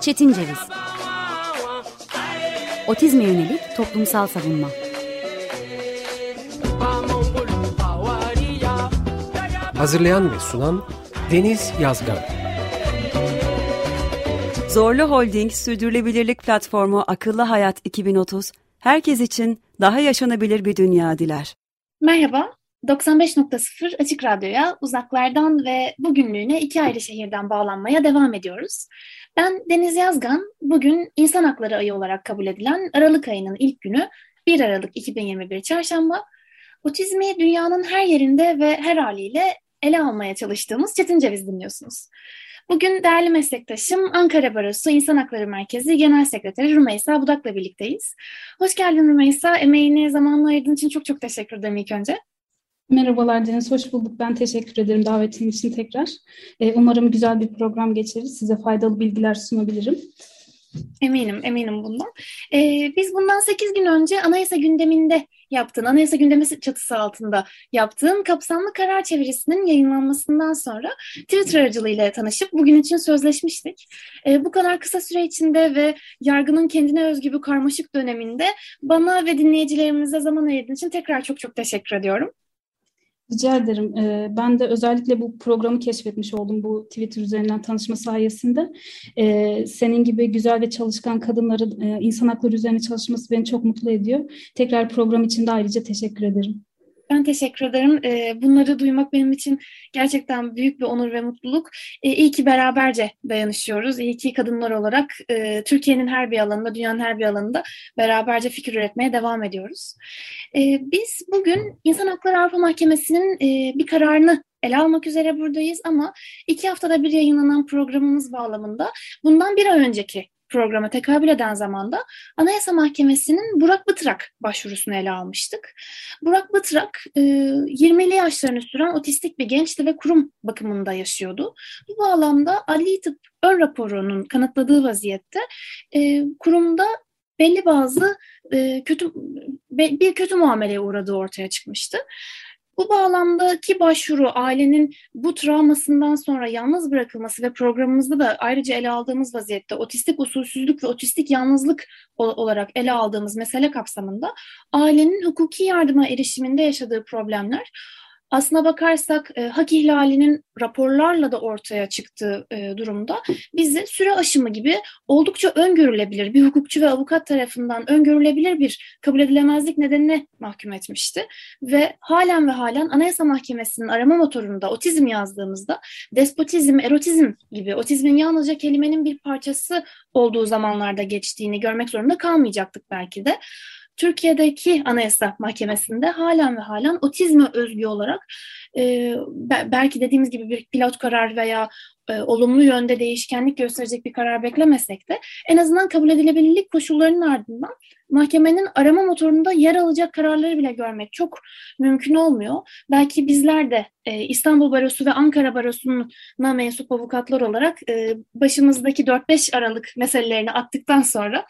Çetin Ceviz. Otizme yönelik toplumsal savunma. Hazırlayan ve sunan Deniz Yazgan. Zorlu Holding Sürdürülebilirlik Platformu Akıllı Hayat 2030, herkes için daha yaşanabilir bir dünya diler. Merhaba, 95.0 Açık Radyo'ya uzaklardan ve bugünlüğüne iki ayrı şehirden bağlanmaya devam ediyoruz. Ben Deniz Yazgan, bugün İnsan Hakları Ayı olarak kabul edilen Aralık ayının ilk günü 1 Aralık 2021 Çarşamba. Otizmi dünyanın her yerinde ve her haliyle ele almaya çalıştığımız Çetin Ceviz dinliyorsunuz. Bugün değerli meslektaşım Ankara Barosu İnsan Hakları Merkezi Genel Sekreteri Rümeysa Budak'la birlikteyiz. Hoş geldin Rümeysa. Emeğini zamanla ayırdığın için çok çok teşekkür ederim ilk önce. Merhabalar Deniz, hoş bulduk. Ben teşekkür ederim davetin için tekrar. Ee, umarım güzel bir program geçiririz. Size faydalı bilgiler sunabilirim. Eminim, eminim bundan. Ee, biz bundan 8 gün önce anayasa gündeminde yaptığın, anayasa gündemi çatısı altında yaptığın kapsamlı karar çevirisinin yayınlanmasından sonra Twitter aracılığıyla tanışıp bugün için sözleşmiştik. Ee, bu kadar kısa süre içinde ve yargının kendine özgü bu karmaşık döneminde bana ve dinleyicilerimize zaman ayırdığın için tekrar çok çok teşekkür ediyorum. Rica ederim. Ee, ben de özellikle bu programı keşfetmiş oldum bu Twitter üzerinden tanışma sayesinde. Ee, senin gibi güzel ve çalışkan kadınların e, insan hakları üzerine çalışması beni çok mutlu ediyor. Tekrar program için de ayrıca teşekkür ederim. Ben teşekkür ederim. Ee, bunları duymak benim için gerçekten büyük bir onur ve mutluluk. İyi ki beraberce dayanışıyoruz. İyi ki kadınlar olarak e, Türkiye'nin her bir alanında, dünyanın her bir alanında beraberce fikir üretmeye devam ediyoruz. Biz bugün İnsan Hakları Avrupa Mahkemesi'nin e, bir kararını ele almak üzere buradayız ama iki haftada bir yayınlanan programımız bağlamında bundan bir ay önceki programa tekabül eden zamanda Anayasa Mahkemesi'nin Burak Bıtırak başvurusunu ele almıştık. Burak Bıtırak 20'li e, yaşlarını süren otistik bir gençti ve kurum bakımında yaşıyordu. Bu bağlamda Ali Tıp ön raporunun kanıtladığı vaziyette e, kurumda belli bazı e, kötü bir kötü muameleye uğradığı ortaya çıkmıştı. Bu bağlamdaki başvuru ailenin bu travmasından sonra yalnız bırakılması ve programımızda da ayrıca ele aldığımız vaziyette otistik usulsüzlük ve otistik yalnızlık olarak ele aldığımız mesele kapsamında ailenin hukuki yardıma erişiminde yaşadığı problemler aslına bakarsak e, hak ihlalinin raporlarla da ortaya çıktığı e, durumda bizi süre aşımı gibi oldukça öngörülebilir bir hukukçu ve avukat tarafından öngörülebilir bir kabul edilemezlik nedenine mahkum etmişti. Ve halen ve halen Anayasa Mahkemesi'nin arama motorunda otizm yazdığımızda despotizm, erotizm gibi otizmin yalnızca kelimenin bir parçası olduğu zamanlarda geçtiğini görmek zorunda kalmayacaktık belki de. Türkiye'deki Anayasa Mahkemesi'nde halen ve halen otizme özgü olarak e, belki dediğimiz gibi bir pilot karar veya e, olumlu yönde değişkenlik gösterecek bir karar beklemesek de en azından kabul edilebilirlik koşullarının ardından mahkemenin arama motorunda yer alacak kararları bile görmek çok mümkün olmuyor. Belki bizler de e, İstanbul Barosu ve Ankara Barosu'na mensup avukatlar olarak e, başımızdaki 4-5 Aralık meselelerini attıktan sonra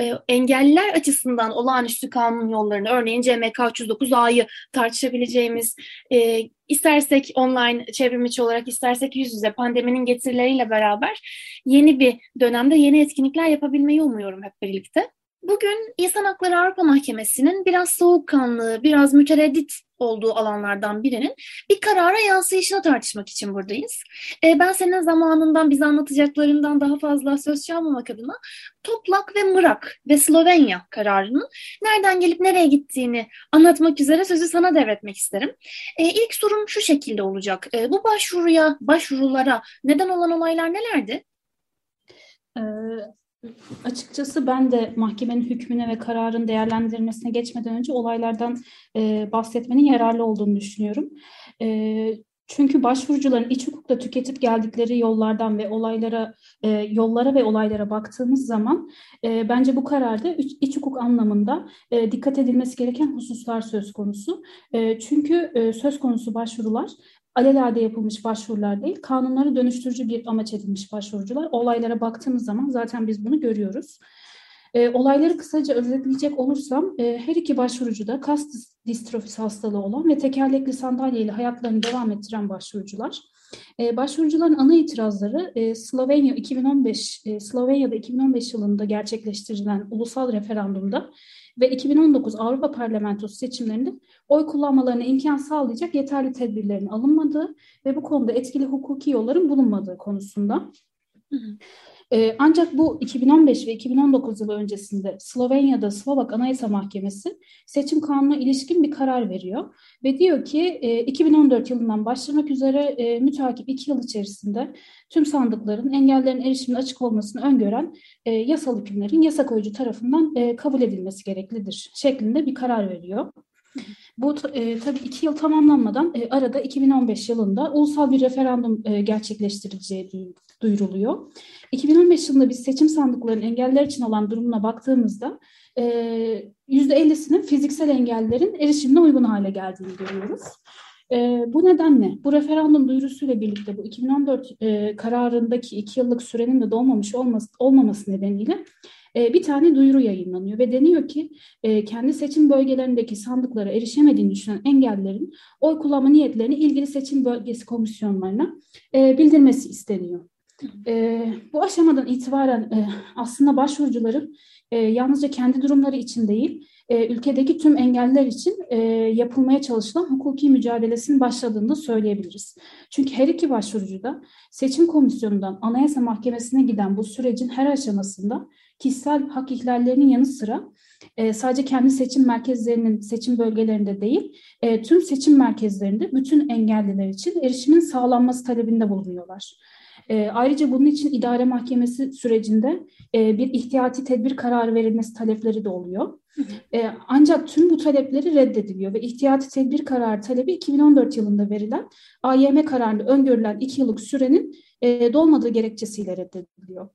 e, engelliler açısından olağanüstü kanun yollarını, örneğin CMK 309A'yı tartışabileceğimiz, e, istersek online çevrimiçi olarak, istersek yüz yüze pandeminin getirileriyle beraber yeni bir dönemde yeni etkinlikler yapabilmeyi umuyorum hep birlikte. Bugün İnsan Hakları Avrupa Mahkemesi'nin biraz soğukkanlı, biraz mütereddit olduğu alanlardan birinin bir karara yansıyışını tartışmak için buradayız. E, ben senin zamanından bize anlatacaklarından daha fazla söz çalmamak adına Toplak ve Mırak ve Slovenya kararının nereden gelip nereye gittiğini anlatmak üzere sözü sana devretmek isterim. E, ilk sorum şu şekilde olacak. E, bu başvuruya, başvurulara neden olan olaylar nelerdi? Açıkçası ben de mahkemenin hükmüne ve kararın değerlendirilmesine geçmeden önce olaylardan e, bahsetmenin yararlı olduğunu düşünüyorum. E, çünkü başvurucuların iç hukukta tüketip geldikleri yollardan ve olaylara, e, yollara ve olaylara baktığımız zaman e, bence bu kararda iç, iç hukuk anlamında e, dikkat edilmesi gereken hususlar söz konusu. E, çünkü e, söz konusu başvurular alelade yapılmış başvurular değil, kanunları dönüştürücü bir amaç edilmiş başvurucular. Olaylara baktığımız zaman zaten biz bunu görüyoruz. E, olayları kısaca özetleyecek olursam e, her iki başvurucu da kas distrofisi hastalığı olan ve tekerlekli sandalyeyle hayatlarını devam ettiren başvurucular. E, başvurucuların ana itirazları e, Slovenya 2015 e, Slovenya'da 2015 yılında gerçekleştirilen ulusal referandumda ve 2019 Avrupa Parlamentosu seçimlerinde oy kullanmalarına imkan sağlayacak yeterli tedbirlerin alınmadığı ve bu konuda etkili hukuki yolların bulunmadığı konusunda. Hı hı. Ee, ancak bu 2015 ve 2019 yılı öncesinde Slovenya'da Slovak Anayasa Mahkemesi seçim kanununa ilişkin bir karar veriyor ve diyor ki e, 2014 yılından başlamak üzere e, müteakip iki yıl içerisinde tüm sandıkların engellerin erişimine açık olmasını öngören e, yasal hükümlerin yasa koyucu tarafından e, kabul edilmesi gereklidir şeklinde bir karar veriyor. Bu e, tabii iki yıl tamamlanmadan e, arada 2015 yılında ulusal bir referandum e, gerçekleştirileceği duyuruluyor. 2015 yılında biz seçim sandıklarının engeller için olan durumuna baktığımızda e, %50'sinin fiziksel engellerin erişimine uygun hale geldiğini görüyoruz. E, bu nedenle bu referandum duyurusuyla birlikte bu 2014 e, kararındaki iki yıllık sürenin de dolmamış olması, olmaması nedeniyle e, bir tane duyuru yayınlanıyor ve deniyor ki e, kendi seçim bölgelerindeki sandıklara erişemediğini düşünen engellerin oy kullanma niyetlerini ilgili seçim bölgesi komisyonlarına e, bildirmesi isteniyor. E, bu aşamadan itibaren aslında başvurucuların yalnızca kendi durumları için değil, ülkedeki tüm engeller için yapılmaya çalışılan hukuki mücadelesinin başladığını söyleyebiliriz. Çünkü her iki başvurucu da seçim komisyonundan Anayasa Mahkemesi'ne giden bu sürecin her aşamasında kişisel hak ihlallerinin yanı sıra e, sadece kendi seçim merkezlerinin seçim bölgelerinde değil, e, tüm seçim merkezlerinde bütün engelliler için erişimin sağlanması talebinde bulunuyorlar. E, ayrıca bunun için idare mahkemesi sürecinde e, bir ihtiyati tedbir kararı verilmesi talepleri de oluyor. E, ancak tüm bu talepleri reddediliyor ve ihtiyati tedbir kararı talebi 2014 yılında verilen AYM kararında öngörülen iki yıllık sürenin e, dolmadığı gerekçesiyle reddediliyor.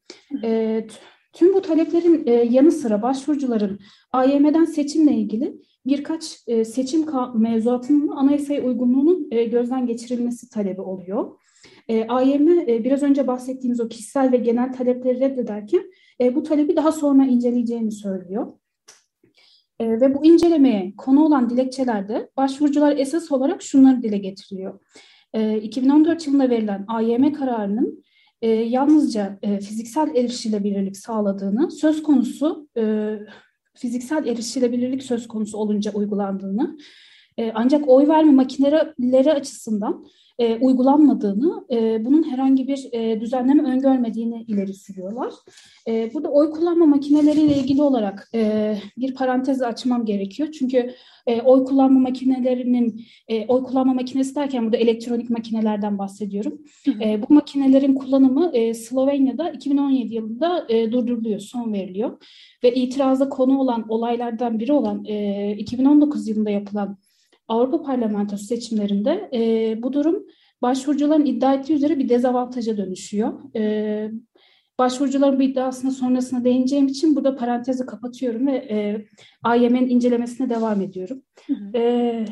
E, tüm bu taleplerin e, yanı sıra başvurucuların AYM'den seçimle ilgili birkaç e, seçim mevzuatının anayasaya uygunluğunun e, gözden geçirilmesi talebi oluyor. E, AYM e, biraz önce bahsettiğimiz o kişisel ve genel talepleri reddederken e, bu talebi daha sonra inceleyeceğini söylüyor. E, ve bu incelemeye konu olan dilekçelerde başvurucular esas olarak şunları dile getiriyor. E, 2014 yılında verilen AYM kararının e, yalnızca e, fiziksel erişilebilirlik sağladığını, söz konusu e, fiziksel erişilebilirlik söz konusu olunca uygulandığını, e, ancak oy verme makineleri açısından e, uygulanmadığını, e, bunun herhangi bir e, düzenleme öngörmediğini ileri sürüyorlar. E, burada oy kullanma makineleriyle ilgili olarak e, bir parantez açmam gerekiyor. Çünkü e, oy kullanma makinelerinin, e, oy kullanma makinesi derken burada elektronik makinelerden bahsediyorum. E, bu makinelerin kullanımı e, Slovenya'da 2017 yılında e, durduruluyor, son veriliyor. Ve itiraza konu olan olaylardan biri olan e, 2019 yılında yapılan Avrupa Parlamentosu seçimlerinde e, bu durum başvurucuların iddia ettiği üzere bir dezavantaja dönüşüyor. E, başvurucuların bu iddiasına sonrasına değineceğim için burada parantezi kapatıyorum ve e, AYM'nin incelemesine devam ediyorum. Hı hı. E,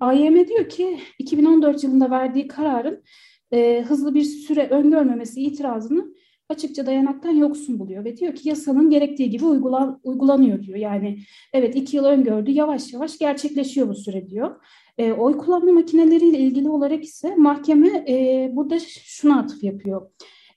AYM diyor ki 2014 yılında verdiği kararın e, hızlı bir süre öngörmemesi itirazını açıkça dayanaktan yoksun buluyor ve diyor ki yasanın gerektiği gibi uygulan, uygulanıyor diyor. Yani evet iki yıl öngördü yavaş yavaş gerçekleşiyor bu süre diyor. E, oy kullanma makineleriyle ilgili olarak ise mahkeme e, burada şuna atıf yapıyor.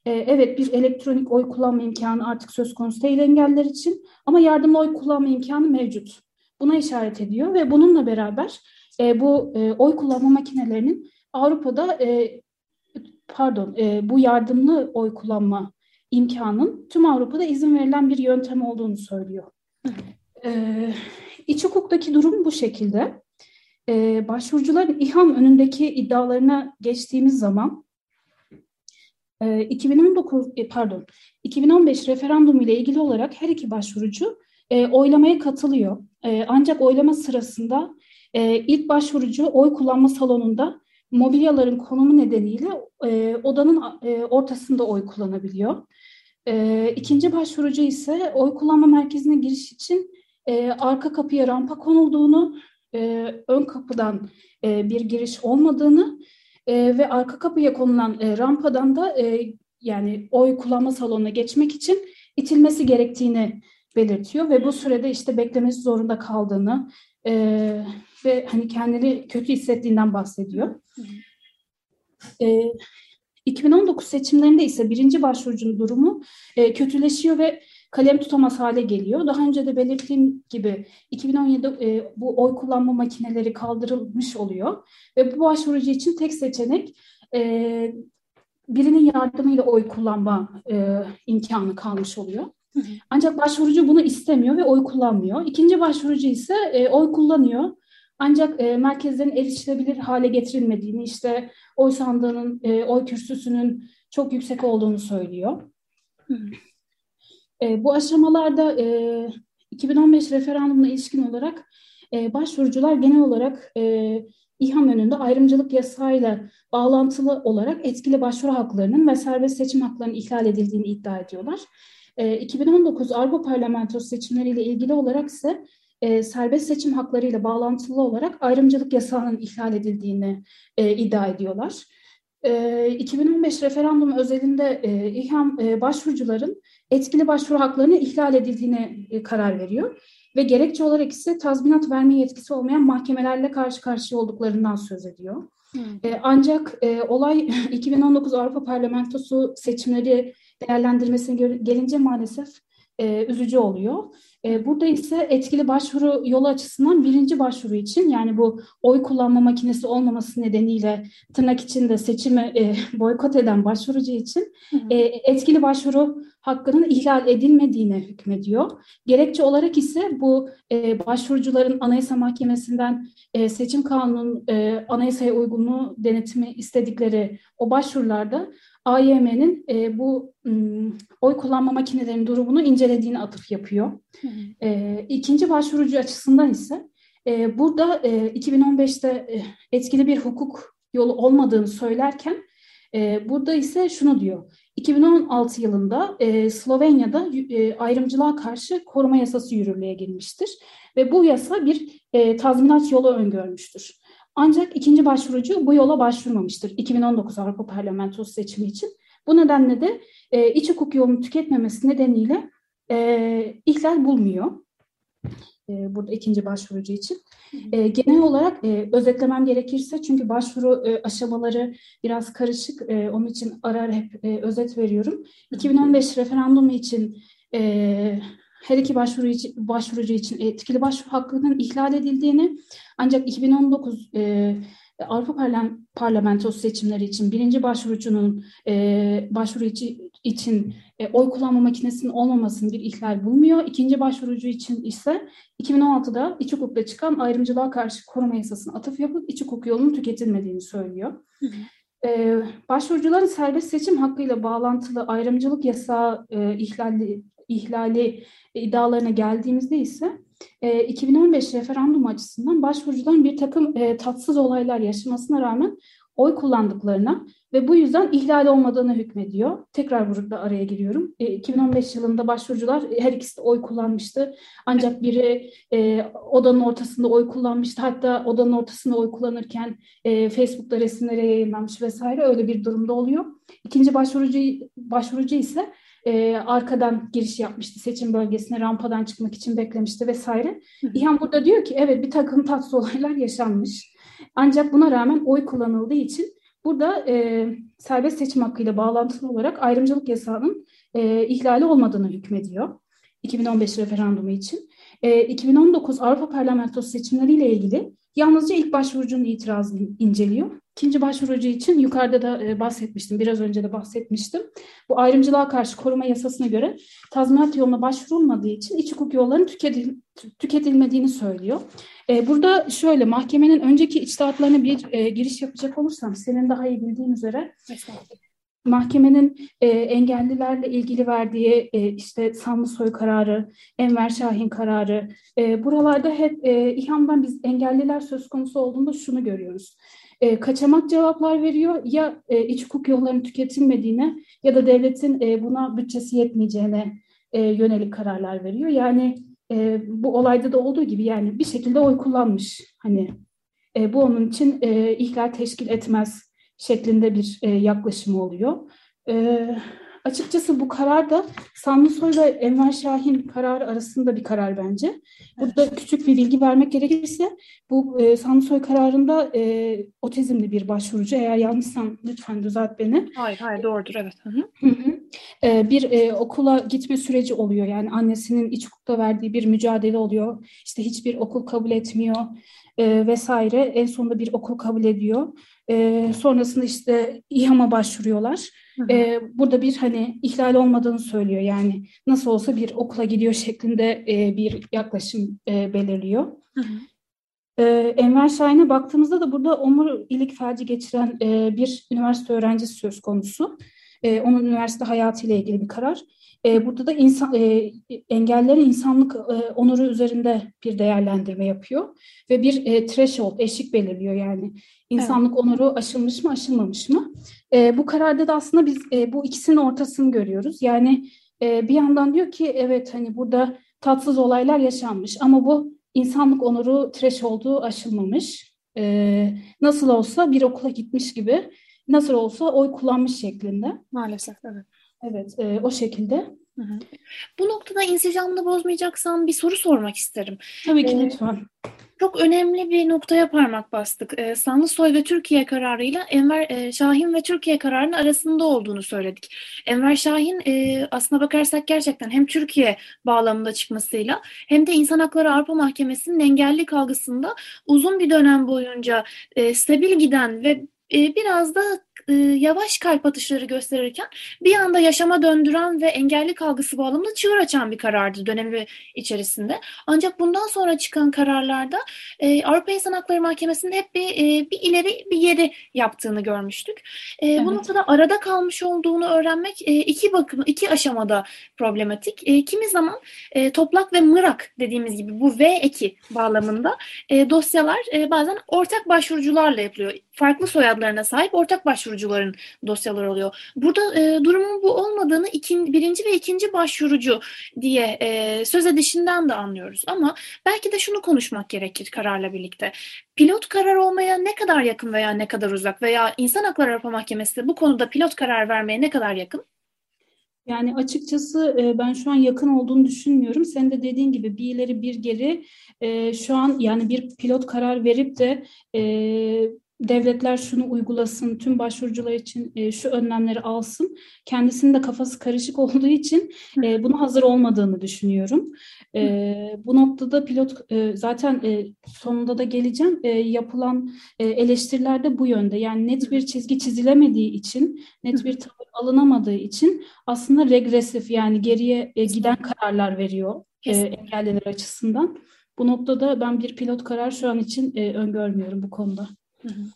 E, evet bir elektronik oy kullanma imkanı artık söz konusu değil engeller için ama yardımlı oy kullanma imkanı mevcut. Buna işaret ediyor ve bununla beraber e, bu e, oy kullanma makinelerinin Avrupa'da e, pardon e, bu yardımlı oy kullanma imkanın tüm Avrupa'da izin verilen bir yöntem olduğunu söylüyor. Ee, iç hukuktaki durum bu şekilde. Ee, başvurucuların İHAM önündeki iddialarına geçtiğimiz zaman e, 2019 e, pardon 2015 referandum ile ilgili olarak her iki başvurucu e, oylamaya katılıyor. E, ancak oylama sırasında e, ilk başvurucu oy kullanma salonunda mobilyaların konumu nedeniyle e, odanın e, ortasında oy kullanabiliyor. E, ikinci başvurucu ise oy kullanma merkezine giriş için e, arka kapıya rampa konulduğunu, e, ön kapıdan e, bir giriş olmadığını e, ve arka kapıya konulan e, rampadan da e, yani oy kullanma salonuna geçmek için itilmesi gerektiğini belirtiyor ve bu sürede işte beklemesi zorunda kaldığını e, ve hani kendini kötü hissettiğinden bahsediyor. E, 2019 seçimlerinde ise birinci başvurucunun durumu e, kötüleşiyor ve kalem tutamaz hale geliyor. Daha önce de belirttiğim gibi 2017 e, bu oy kullanma makineleri kaldırılmış oluyor ve bu başvurucu için tek seçenek e, birinin yardımıyla oy kullanma e, imkanı kalmış oluyor. Ancak başvurucu bunu istemiyor ve oy kullanmıyor. İkinci başvurucu ise e, oy kullanıyor. Ancak e, merkezlerin erişilebilir hale getirilmediğini, işte oy sandığının, e, oy kürsüsünün çok yüksek olduğunu söylüyor. E, bu aşamalarda e, 2015 referandumuna ilişkin olarak e, başvurucular genel olarak e, İHAM önünde ayrımcılık yasayla bağlantılı olarak etkili başvuru haklarının ve serbest seçim haklarının ihlal edildiğini iddia ediyorlar. E, 2019 Avrupa Parlamentosu seçimleriyle ilgili olarak ise e, serbest seçim haklarıyla bağlantılı olarak ayrımcılık yasağının ihlal edildiğini e, iddia ediyorlar. E, 2015 referandum özelinde e, İHAM e, başvurucuların etkili başvuru haklarını ihlal edildiğine e, karar veriyor ve gerekçe olarak ise tazminat verme yetkisi olmayan mahkemelerle karşı karşıya olduklarından söz ediyor. E, ancak e, olay 2019 Avrupa Parlamentosu seçimleri değerlendirmesine gelince maalesef e, üzücü oluyor. E, burada ise etkili başvuru yolu açısından birinci başvuru için yani bu oy kullanma makinesi olmaması nedeniyle tırnak içinde seçimi e, boykot eden başvurucu için e, etkili başvuru hakkının ihlal edilmediğine hükmediyor. Gerekçe olarak ise bu e, başvurucuların Anayasa Mahkemesi'nden e, seçim kanunun e, anayasaya uygunluğu denetimi istedikleri o başvurularda AYM'nin e, bu m, oy kullanma makinelerinin durumunu incelediğini atıf yapıyor. E, ikinci başvurucu açısından ise e, burada e, 2015'te e, etkili bir hukuk yolu olmadığını söylerken e, burada ise şunu diyor. 2016 yılında e, Slovenya'da e, ayrımcılığa karşı koruma yasası yürürlüğe girmiştir ve bu yasa bir e, tazminat yolu öngörmüştür. Ancak ikinci başvurucu bu yola başvurmamıştır 2019 Avrupa Parlamentosu seçimi için. Bu nedenle de e, iç hukuk yolunu tüketmemesi nedeniyle e, ihlal bulmuyor. E, burada ikinci başvurucu için. E, genel olarak e, özetlemem gerekirse çünkü başvuru e, aşamaları biraz karışık. E, onun için ara ara hep e, özet veriyorum. 2015 referandumu için e, her iki başvuru için, başvurucu için etkili başvuru hakkının ihlal edildiğini ancak 2019 e, Avrupa Parlamentosu seçimleri için birinci başvurucunun e, başvuru için, e, oy kullanma makinesinin olmamasının bir ihlal bulmuyor. İkinci başvurucu için ise 2016'da iç hukukta çıkan ayrımcılığa karşı koruma yasasına atıf yapıp iç hukuk yolunun tüketilmediğini söylüyor. Hı hı. Ee, başvurucuların serbest seçim hakkıyla bağlantılı ayrımcılık yasağı e, ihlali, ihlali iddialarına geldiğimizde ise e, 2015 referandum açısından başvurucuların bir takım e, tatsız olaylar yaşamasına rağmen oy kullandıklarına ve bu yüzden ihlal olmadığını hükmediyor. Tekrar burada araya giriyorum. E, 2015 yılında başvurucular her ikisi de oy kullanmıştı. Ancak biri e, odanın ortasında oy kullanmıştı. Hatta odanın ortasında oy kullanırken e, Facebook'ta resimlere yayınlanmış vesaire öyle bir durumda oluyor. İkinci başvurucu başvurucu ise e, arkadan giriş yapmıştı seçim bölgesine rampadan çıkmak için beklemişti vesaire. İHAN burada diyor ki evet bir takım tatsız olaylar yaşanmış. Ancak buna rağmen oy kullanıldığı için burada e, serbest seçim hakkıyla bağlantılı olarak ayrımcılık yasağının e, ihlali olmadığını hükmediyor. 2015 referandumu için. E, 2019 Avrupa Parlamentosu seçimleriyle ilgili yalnızca ilk başvurucunun itirazını inceliyor. İkinci başvurucu için yukarıda da e, bahsetmiştim, biraz önce de bahsetmiştim. Bu ayrımcılığa karşı koruma yasasına göre tazminat yoluna başvurulmadığı için iç hukuk yollarının tüketil, tüketilmediğini söylüyor. E, burada şöyle mahkemenin önceki içtihatlarına bir e, giriş yapacak olursam senin daha iyi bildiğin üzere mahkemenin e, engellilerle ilgili verdiği e, işte Samlısoy kararı, Enver Şahin kararı e, buralarda hep e, İHAM'dan biz engelliler söz konusu olduğunda şunu görüyoruz e, kaçamak cevaplar veriyor ya e, iç hukuk yollarının tüketilmediğine ya da devletin e, buna bütçesi yetmeyeceğine e, yönelik kararlar veriyor. Yani e, bu olayda da olduğu gibi yani bir şekilde oy kullanmış. Hani e, bu onun için e, ihlal teşkil etmez şeklinde bir e, yaklaşımı oluyor. E, açıkçası bu karar da Sanlısoy ve Enver Şahin kararı arasında bir karar bence. Burada küçük bir bilgi vermek gerekirse bu e, Sanlısoy kararında e, otizmli bir başvurucu eğer yanlışsam lütfen düzelt beni. Hayır hayır doğrudur evet. Hı hı. E, bir e, okula gitme süreci oluyor yani annesinin iç hukukta verdiği bir mücadele oluyor. İşte hiçbir okul kabul etmiyor e, vesaire. En sonunda bir okul kabul ediyor. E, sonrasında işte İHAM'a başvuruyorlar. E, burada bir hani ihlal olmadığını söylüyor. Yani nasıl olsa bir okula gidiyor şeklinde e, bir yaklaşım e, belirliyor. Hı hı. Ee, Enver Şahin'e baktığımızda da burada omurilik felci geçiren e, bir üniversite öğrencisi söz konusu. E, onun üniversite hayatıyla ilgili bir karar. E, burada da insan e, engellerin insanlık e, onuru üzerinde bir değerlendirme yapıyor ve bir e, threshold eşik belirliyor yani insanlık evet. onuru aşılmış mı aşılmamış mı? E, bu kararda da aslında biz e, bu ikisinin ortasını görüyoruz. Yani e, bir yandan diyor ki evet hani burada tatsız olaylar yaşanmış ama bu insanlık onuru threshold'u aşılmamış. E, nasıl olsa bir okula gitmiş gibi nasıl olsa oy kullanmış şeklinde. Maalesef evet. Evet, e, o şekilde. Hı hı. Bu noktada insicamını bozmayacaksan bir soru sormak isterim. Tabii ki ee, lütfen. Çok önemli bir noktaya parmak bastık. Ee, Sanlısoy ve Türkiye kararıyla Enver e, Şahin ve Türkiye kararının arasında olduğunu söyledik. Enver Şahin e, aslına bakarsak gerçekten hem Türkiye bağlamında çıkmasıyla hem de İnsan Hakları Avrupa Mahkemesi'nin engelli kalgısında uzun bir dönem boyunca e, stabil giden ve e, biraz da e, yavaş kalp atışları gösterirken bir anda yaşama döndüren ve engelli kalgısı bağlamında çığır açan bir karardı dönemi içerisinde. Ancak bundan sonra çıkan kararlarda e, Avrupa İnsan Hakları Mahkemesi'nin hep bir, e, bir ileri bir geri yaptığını görmüştük. E, evet. Bu noktada arada kalmış olduğunu öğrenmek e, iki bakım iki aşamada problematik. E, kimi zaman e, toplak ve mırak dediğimiz gibi bu V eki bağlamında e, dosyalar e, bazen ortak başvurucularla yapılıyor. Farklı soyadlarına sahip ortak başvurucular başvurucuların dosyaları oluyor. Burada e, durumun bu olmadığını ikin, birinci ve ikinci başvurucu diye e, söz edişinden de anlıyoruz. Ama belki de şunu konuşmak gerekir kararla birlikte. Pilot karar olmaya ne kadar yakın veya ne kadar uzak veya İnsan Hakları Avrupa Mahkemesi bu konuda pilot karar vermeye ne kadar yakın? Yani açıkçası e, ben şu an yakın olduğunu düşünmüyorum. Sen de dediğin gibi bir ileri bir geri e, şu an yani bir pilot karar verip de e, devletler şunu uygulasın, tüm başvurucular için e, şu önlemleri alsın. Kendisinin de kafası karışık olduğu için e, buna hazır olmadığını düşünüyorum. E, bu noktada pilot e, zaten e, sonunda da geleceğim. E, yapılan e, eleştiriler de bu yönde. Yani net bir çizgi çizilemediği için, net bir tavır alınamadığı için aslında regresif yani geriye e, giden kararlar veriyor e, engelliler açısından. Bu noktada ben bir pilot karar şu an için e, öngörmüyorum bu konuda.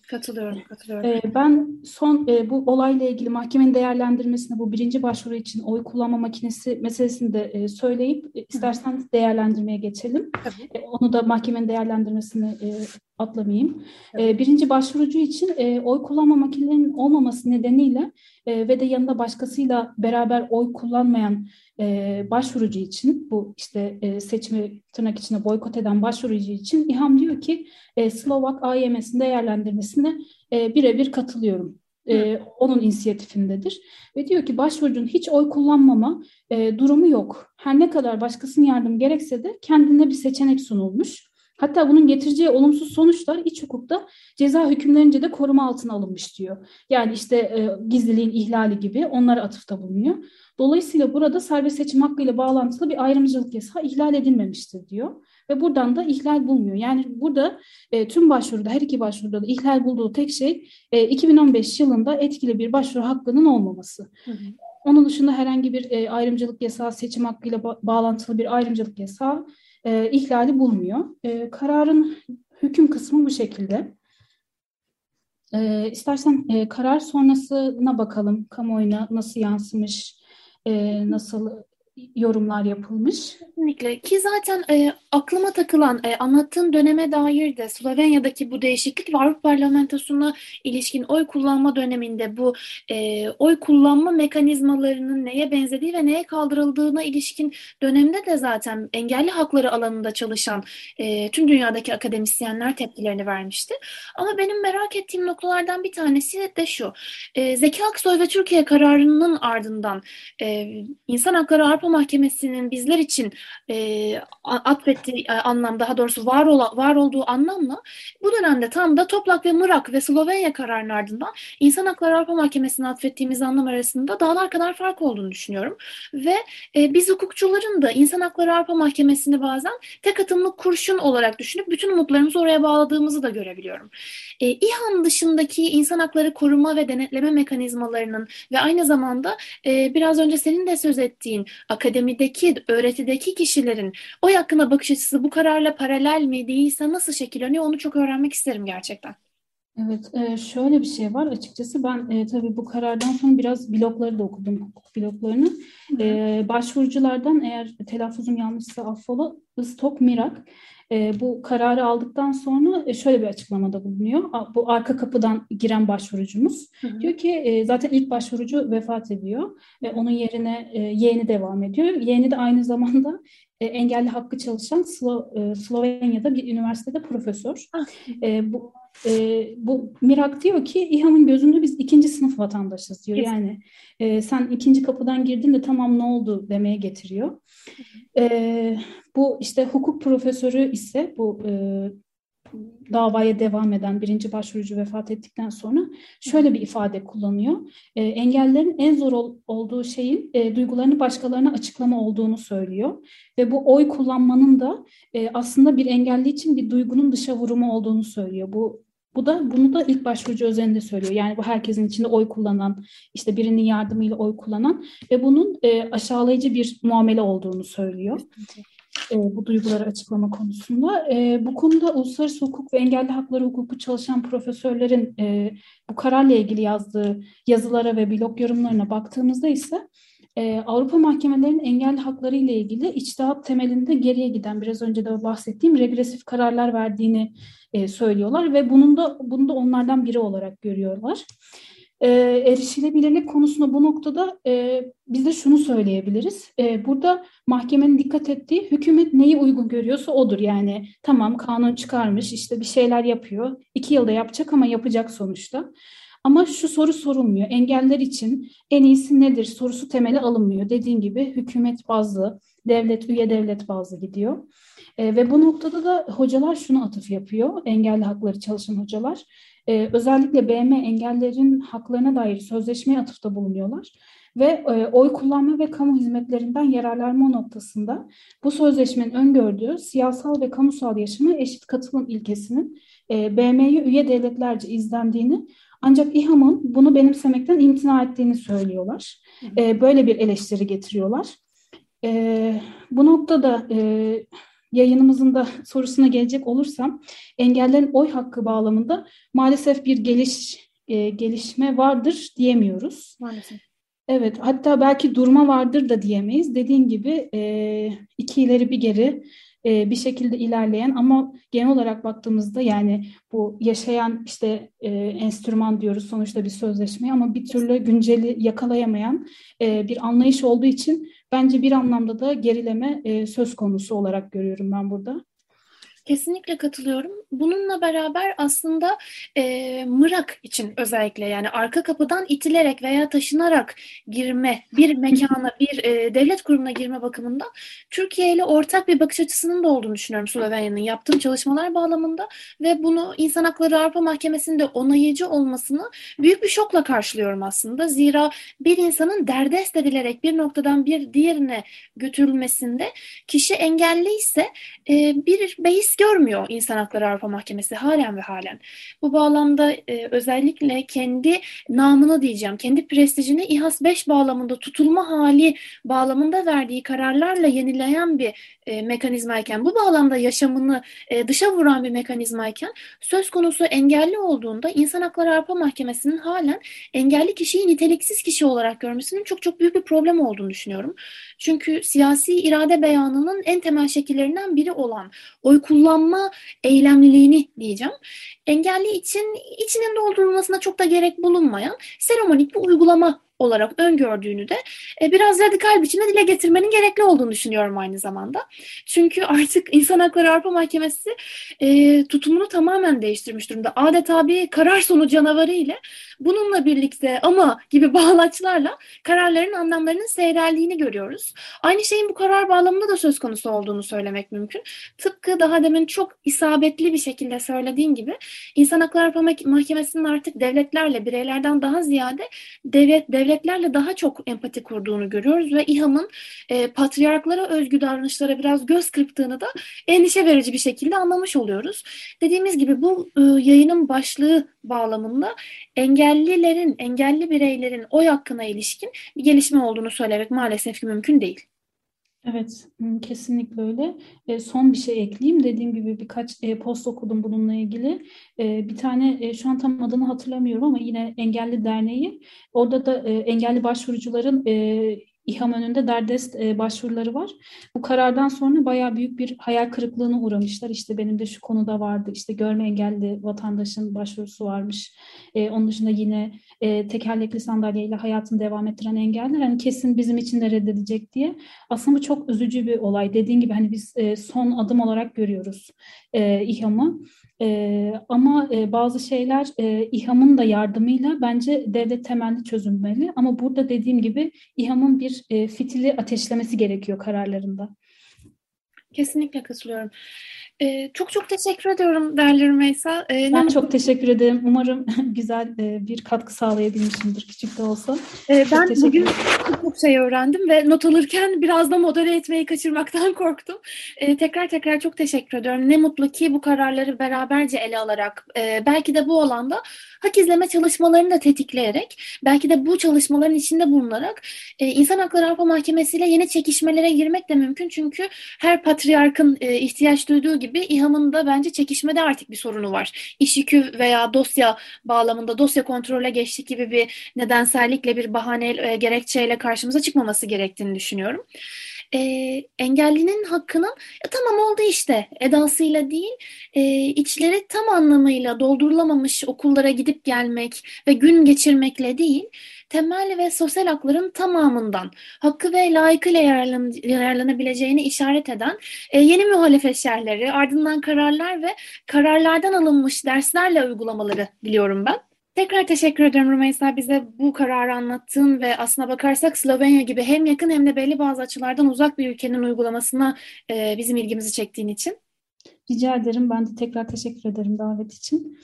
Katılıyorum, katılıyorum. Ee, ben son e, bu olayla ilgili mahkemenin değerlendirmesine bu birinci başvuru için oy kullanma makinesi meselesini de e, söyleyip e, istersen değerlendirmeye geçelim. Tabii. E, onu da mahkemenin değerlendirmesini e, atlamayayım. E, birinci başvurucu için e, oy kullanma makinelerinin olmaması nedeniyle e, ve de yanında başkasıyla beraber oy kullanmayan e, başvurucu için bu işte seçimi tırnak içinde boykot eden başvurucu için İHAM diyor ki Slovak AYM'sin değerlendirmesine birebir katılıyorum. E, onun inisiyatifindedir. Ve diyor ki başvurucunun hiç oy kullanmama e, durumu yok. Her ne kadar başkasının yardım gerekse de kendine bir seçenek sunulmuş. Hatta bunun getireceği olumsuz sonuçlar iç hukukta ceza hükümlerince de koruma altına alınmış diyor. Yani işte e, gizliliğin ihlali gibi onlara atıfta bulunuyor. Dolayısıyla burada serbest seçim hakkıyla bağlantılı bir ayrımcılık yasağı ihlal edilmemiştir diyor. Ve buradan da ihlal bulmuyor. Yani burada e, tüm başvuruda, her iki başvuruda da ihlal bulduğu tek şey e, 2015 yılında etkili bir başvuru hakkının olmaması. Hı hı. Onun dışında herhangi bir e, ayrımcılık yasağı, seçim hakkıyla ba- bağlantılı bir ayrımcılık yasağı e, ihlali bulmuyor. E, kararın hüküm kısmı bu şekilde. E, istersen e, karar sonrasına bakalım kamuoyuna nasıl yansımış, e, nasıl yorumlar yapılmış. Kesinlikle ki zaten e, aklıma takılan e, anlattığın döneme dair de Slovenya'daki bu değişiklik ve Avrupa Parlamentosu'na ilişkin oy kullanma döneminde bu e, oy kullanma mekanizmalarının neye benzediği ve neye kaldırıldığına ilişkin dönemde de zaten engelli hakları alanında çalışan e, tüm dünyadaki akademisyenler tepkilerini vermişti. Ama benim merak ettiğim noktalardan bir tanesi de şu. E, Zeki Aksoy ve Türkiye kararının ardından e, İnsan Hakları Avrupa Mahkemesi'nin bizler için e, atfettiği e, anlam daha doğrusu var, ola, var olduğu anlamla bu dönemde tam da Toplak ve Mırak ve Slovenya kararının ardından İnsan Hakları Avrupa Mahkemesi'ne atfettiğimiz anlam arasında dağlar kadar fark olduğunu düşünüyorum. Ve e, biz hukukçuların da İnsan Hakları Avrupa Mahkemesi'ni bazen tek atımlık kurşun olarak düşünüp bütün umutlarımızı oraya bağladığımızı da görebiliyorum. E, İHA'nın dışındaki insan hakları koruma ve denetleme mekanizmalarının ve aynı zamanda e, biraz önce senin de söz ettiğin akademideki, öğretideki kişilerin oy hakkında bakış açısı bu kararla paralel mi değilse nasıl şekilleniyor onu çok öğrenmek isterim gerçekten. Evet, e, şöyle bir şey var. Açıkçası ben e, tabii bu karardan sonra biraz blogları da okudum, hukuk bloglarını. E, başvuruculardan eğer telaffuzum yanlışsa affola, Istok Mirak e, bu kararı aldıktan sonra e, şöyle bir açıklamada bulunuyor. Bu arka kapıdan giren başvurucumuz hı hı. diyor ki e, zaten ilk başvurucu vefat ediyor ve onun yerine e, yeğeni devam ediyor. Yeğeni de aynı zamanda e, engelli hakkı çalışan Slo, e, Slovenya'da bir üniversitede profesör. Ah. E, bu e, bu Mirak diyor ki İHA'nın gözünde biz ikinci sınıf vatandaşız diyor. Yani e, sen ikinci kapıdan girdin de tamam ne oldu demeye getiriyor. E, bu işte hukuk profesörü ise bu e, davaya devam eden birinci başvurucu vefat ettikten sonra şöyle bir ifade kullanıyor. E, engellerin en zor ol, olduğu şeyin e, duygularını başkalarına açıklama olduğunu söylüyor. Ve bu oy kullanmanın da e, aslında bir engelli için bir duygunun dışa vurumu olduğunu söylüyor. Bu bu da bunu da ilk başvurucu özelinde söylüyor. Yani bu herkesin içinde oy kullanan, işte birinin yardımıyla oy kullanan ve bunun e, aşağılayıcı bir muamele olduğunu söylüyor e, bu duyguları açıklama konusunda. E, bu konuda uluslararası hukuk ve engelli hakları hukuku çalışan profesörlerin e, bu kararla ilgili yazdığı yazılara ve blog yorumlarına baktığımızda ise e, Avrupa mahkemelerinin engelli hakları ile ilgili içtihat temelinde geriye giden biraz önce de bahsettiğim regresif kararlar verdiğini e, söylüyorlar ve bunun da bunu da onlardan biri olarak görüyorlar e, erişilebilirlik konusunda bu noktada e, biz de şunu söyleyebiliriz. E, burada mahkemenin dikkat ettiği hükümet neyi uygun görüyorsa odur. Yani tamam kanun çıkarmış işte bir şeyler yapıyor. iki yılda yapacak ama yapacak sonuçta. Ama şu soru sorulmuyor. Engeller için en iyisi nedir sorusu temeli alınmıyor. Dediğim gibi hükümet bazlı, devlet, üye devlet bazlı gidiyor. E, ve bu noktada da hocalar şunu atıf yapıyor. Engelli hakları çalışan hocalar. E, özellikle BM engellerin haklarına dair sözleşmeye atıfta bulunuyorlar ve e, oy kullanma ve kamu hizmetlerinden yararlanma noktasında bu sözleşmenin öngördüğü siyasal ve kamusal yaşama eşit katılım ilkesinin e, BM'ye üye devletlerce izlendiğini ancak İHAM'ın bunu benimsemekten imtina ettiğini söylüyorlar. E, böyle bir eleştiri getiriyorlar. E, bu noktada e, yayınımızın da sorusuna gelecek olursam engellerin oy hakkı bağlamında maalesef bir geliş e, gelişme vardır diyemiyoruz. Maalesef. Evet, hatta belki durma vardır da diyemeyiz. Dediğim gibi e, iki ileri bir geri e, bir şekilde ilerleyen ama genel olarak baktığımızda yani bu yaşayan işte e, enstrüman diyoruz sonuçta bir sözleşme ama bir türlü günceli yakalayamayan e, bir anlayış olduğu için bence bir anlamda da gerileme söz konusu olarak görüyorum ben burada. Kesinlikle katılıyorum. Bununla beraber aslında e, Mırak için özellikle yani arka kapıdan itilerek veya taşınarak girme, bir mekana, bir e, devlet kurumuna girme bakımında Türkiye ile ortak bir bakış açısının da olduğunu düşünüyorum Slovenya'nın yaptığım çalışmalar bağlamında ve bunu İnsan Hakları Avrupa Mahkemesi'nde onayıcı olmasını büyük bir şokla karşılıyorum aslında. Zira bir insanın derdest edilerek bir noktadan bir diğerine götürülmesinde kişi engelli ise e, bir beis görmüyor İnsan Hakları Avrupa Mahkemesi halen ve halen. Bu bağlamda e, özellikle kendi namını diyeceğim, kendi prestijini İHAS 5 bağlamında tutulma hali bağlamında verdiği kararlarla yenileyen bir e, mekanizmayken, bu bağlamda yaşamını e, dışa vuran bir mekanizmayken söz konusu engelli olduğunda İnsan Hakları Avrupa Mahkemesi'nin halen engelli kişiyi niteliksiz kişi olarak görmesinin çok çok büyük bir problem olduğunu düşünüyorum. Çünkü siyasi irade beyanının en temel şekillerinden biri olan oy kullanma eylemliliğini diyeceğim. Engelli için içinin doldurulmasına çok da gerek bulunmayan seremonik bir uygulama olarak öngördüğünü de e, biraz radikal biçimde dile getirmenin gerekli olduğunu düşünüyorum aynı zamanda. Çünkü artık İnsan Hakları Avrupa Mahkemesi e, tutumunu tamamen değiştirmiş durumda. Adeta bir karar sonu canavarı ile bununla birlikte ama gibi bağlaçlarla kararların anlamlarının seyreldiğini görüyoruz. Aynı şeyin bu karar bağlamında da söz konusu olduğunu söylemek mümkün. Tıpkı daha demin çok isabetli bir şekilde söylediğin gibi İnsan Hakları Avrupa Mahkemesi'nin artık devletlerle, bireylerden daha ziyade devlet, devletlerle daha çok empati kurduğunu görüyoruz ve İHA'mın e, patriarklara özgü davranışlara biraz göz kırptığını da endişe verici bir şekilde anlamış oluyoruz. Dediğimiz gibi bu e, yayının başlığı bağlamında engellilerin, engelli bireylerin oy hakkına ilişkin bir gelişme olduğunu söylemek maalesef ki mümkün değil. Evet, kesinlikle öyle. E, son bir şey ekleyeyim. Dediğim gibi birkaç e, post okudum bununla ilgili. E, bir tane e, şu an tam adını hatırlamıyorum ama yine Engelli Derneği. Orada da e, engelli başvurucuların e, İHAM önünde derdest e, başvuruları var. Bu karardan sonra bayağı büyük bir hayal kırıklığına uğramışlar. İşte benim de şu konuda vardı. İşte görme engelli vatandaşın başvurusu varmış. E, onun dışında yine e, tekerlekli sandalyeyle hayatını devam ettiren engeller hani kesin bizim için de reddedecek diye. Aslında bu çok üzücü bir olay. Dediğin gibi hani biz e, son adım olarak görüyoruz e, İHAM'ı. E, ama e, bazı şeyler e, İHAM'ın da yardımıyla bence devlet temelli çözülmeli. Ama burada dediğim gibi İHAM'ın bir e, fitili ateşlemesi gerekiyor kararlarında. Kesinlikle katılıyorum. Ee, çok çok teşekkür ediyorum değerli Rümeysa. Ee, ben çok teşekkür ederim. Umarım güzel e, bir katkı sağlayabilmişimdir küçük de olsa. Ee, ben bugün çok, çok şey öğrendim ve not alırken biraz da modere etmeyi kaçırmaktan korktum. Ee, tekrar tekrar çok teşekkür ediyorum. Ne mutlu ki bu kararları beraberce ele alarak e, belki de bu alanda hak izleme çalışmalarını da tetikleyerek belki de bu çalışmaların içinde bulunarak e, İnsan Hakları Avrupa Mahkemesi ile yeni çekişmelere girmek de mümkün. Çünkü her patriarkın e, ihtiyaç duyduğu gibi İHA'mın da bence çekişmede artık bir sorunu var. İş yükü veya dosya bağlamında dosya kontrole geçtik gibi bir nedensellikle bir bahane e, gerekçeyle karşımıza çıkmaması gerektiğini düşünüyorum e, engellinin hakkının e, tamam oldu işte edasıyla değil e, içleri tam anlamıyla doldurulamamış okullara gidip gelmek ve gün geçirmekle değil temel ve sosyal hakların tamamından hakkı ve layıkıyla yararlan, yararlanabileceğini işaret eden e, yeni muhalefet şerhleri, ardından kararlar ve kararlardan alınmış derslerle uygulamaları biliyorum ben. Tekrar teşekkür ederim Rümeysa bize bu kararı anlattığın ve aslına bakarsak Slovenya gibi hem yakın hem de belli bazı açılardan uzak bir ülkenin uygulamasına e, bizim ilgimizi çektiğin için. Rica ederim. Ben de tekrar teşekkür ederim davet için.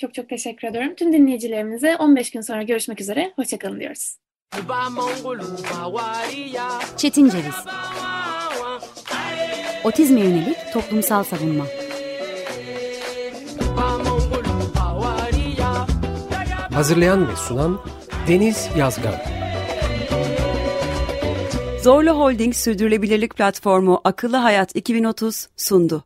Çok çok teşekkür ederim. Tüm dinleyicilerimize 15 gün sonra görüşmek üzere. Hoşçakalın diyoruz. Çetin Ceviz Otizme yönelik toplumsal savunma Hazırlayan ve sunan Deniz Yazgan Zorlu Holding Sürdürülebilirlik Platformu Akıllı Hayat 2030 sundu.